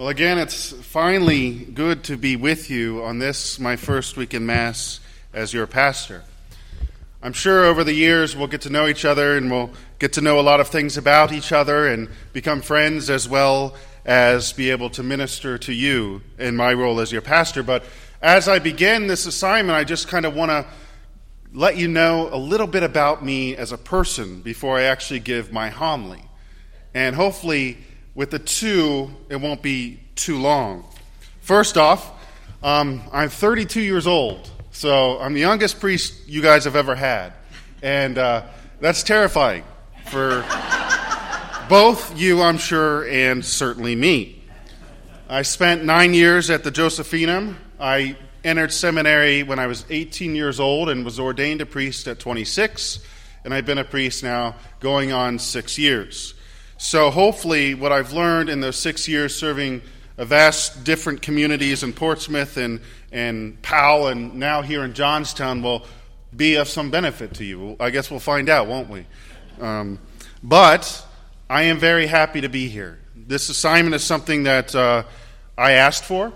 Well, again, it's finally good to be with you on this, my first week in Mass as your pastor. I'm sure over the years we'll get to know each other and we'll get to know a lot of things about each other and become friends as well as be able to minister to you in my role as your pastor. But as I begin this assignment, I just kind of want to let you know a little bit about me as a person before I actually give my homily. And hopefully, with the two, it won't be too long. First off, um, I'm 32 years old, so I'm the youngest priest you guys have ever had. And uh, that's terrifying for both you, I'm sure, and certainly me. I spent nine years at the Josephinum. I entered seminary when I was 18 years old and was ordained a priest at 26, and I've been a priest now going on six years. So hopefully, what I've learned in those six years serving a vast different communities in Portsmouth and, and Powell and now here in Johnstown will be of some benefit to you. I guess we'll find out, won't we? Um, but I am very happy to be here. This assignment is something that uh, I asked for,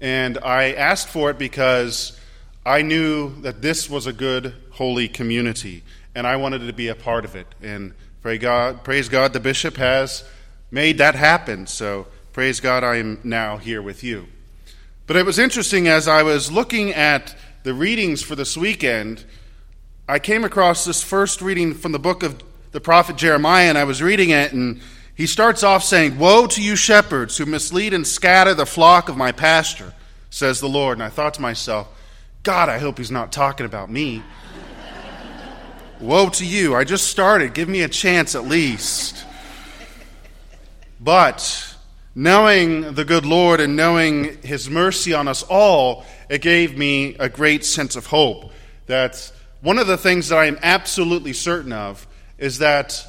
and I asked for it because I knew that this was a good, holy community, and I wanted to be a part of it. And Pray God, praise God, the bishop has made that happen. So praise God, I am now here with you. But it was interesting as I was looking at the readings for this weekend, I came across this first reading from the book of the prophet Jeremiah, and I was reading it, and he starts off saying, Woe to you, shepherds, who mislead and scatter the flock of my pasture, says the Lord. And I thought to myself, God, I hope he's not talking about me. Woe to you. I just started. Give me a chance at least. But knowing the good Lord and knowing his mercy on us all, it gave me a great sense of hope. That one of the things that I am absolutely certain of is that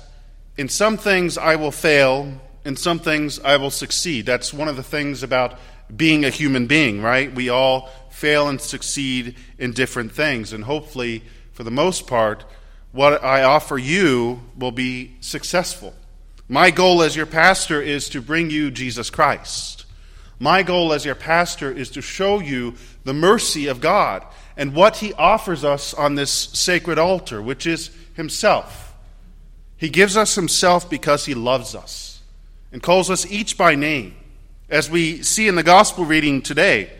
in some things I will fail, in some things I will succeed. That's one of the things about being a human being, right? We all fail and succeed in different things. And hopefully, for the most part, what I offer you will be successful. My goal as your pastor is to bring you Jesus Christ. My goal as your pastor is to show you the mercy of God and what he offers us on this sacred altar, which is himself. He gives us himself because he loves us and calls us each by name. As we see in the gospel reading today,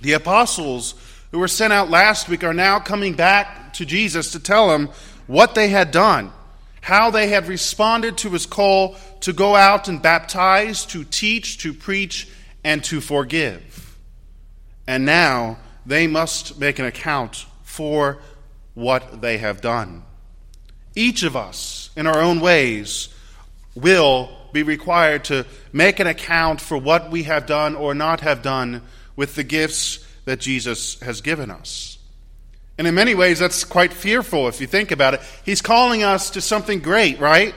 the apostles who were sent out last week are now coming back to Jesus to tell him what they had done, how they had responded to his call to go out and baptize, to teach, to preach, and to forgive. And now they must make an account for what they have done. Each of us, in our own ways, will be required to make an account for what we have done or not have done with the gifts that Jesus has given us. And in many ways, that's quite fearful if you think about it. He's calling us to something great, right?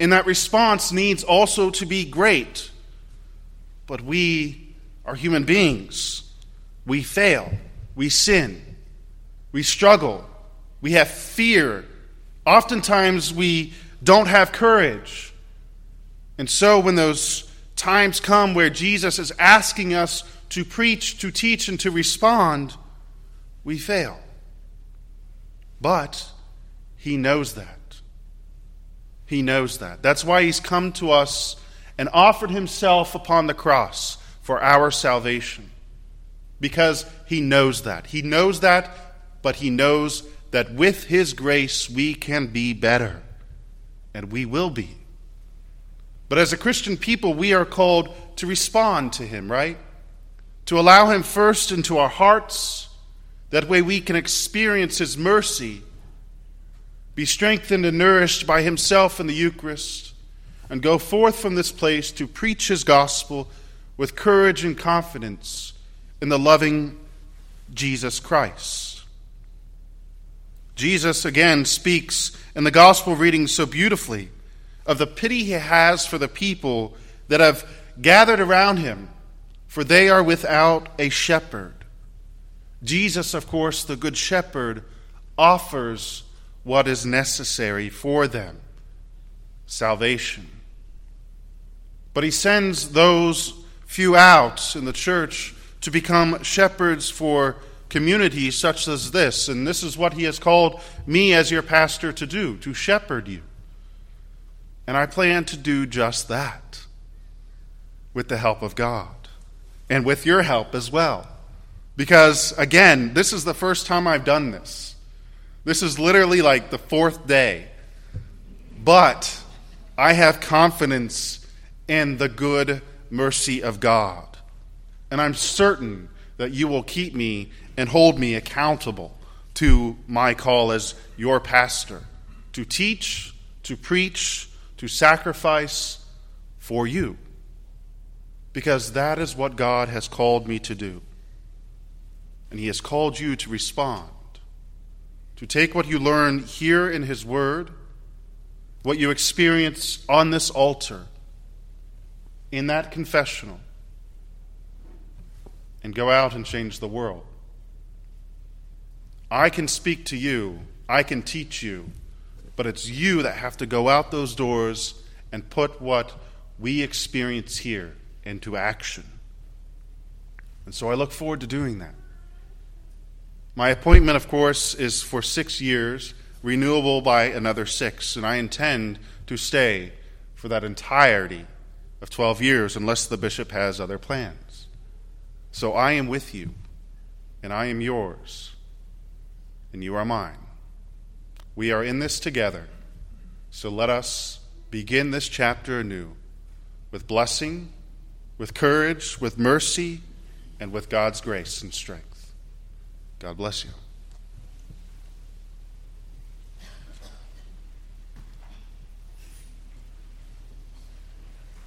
And that response needs also to be great. But we are human beings. We fail. We sin. We struggle. We have fear. Oftentimes, we don't have courage. And so, when those times come where Jesus is asking us to preach, to teach, and to respond, we fail. But He knows that. He knows that. That's why He's come to us and offered Himself upon the cross for our salvation. Because He knows that. He knows that, but He knows that with His grace we can be better. And we will be. But as a Christian people, we are called to respond to Him, right? To allow Him first into our hearts that way we can experience His mercy, be strengthened and nourished by Himself in the Eucharist, and go forth from this place to preach His gospel with courage and confidence in the loving Jesus Christ. Jesus again speaks in the gospel reading so beautifully of the pity he has for the people that have gathered around him, for they are without a shepherd. Jesus, of course, the Good Shepherd, offers what is necessary for them salvation. But he sends those few out in the church to become shepherds for communities such as this. And this is what He has called me as your pastor to do, to shepherd you. And I plan to do just that with the help of God and with your help as well. Because, again, this is the first time I've done this. This is literally like the fourth day. But I have confidence in the good mercy of God. And I'm certain that you will keep me and hold me accountable to my call as your pastor to teach, to preach, to sacrifice for you. Because that is what God has called me to do. And He has called you to respond, to take what you learn here in His Word, what you experience on this altar, in that confessional, and go out and change the world. I can speak to you, I can teach you, but it's you that have to go out those doors and put what we experience here into action. And so I look forward to doing that. My appointment, of course, is for six years, renewable by another six, and I intend to stay for that entirety of 12 years unless the bishop has other plans. So I am with you, and I am yours and you are mine. We are in this together. So let us begin this chapter anew with blessing, with courage, with mercy, and with God's grace and strength. God bless you.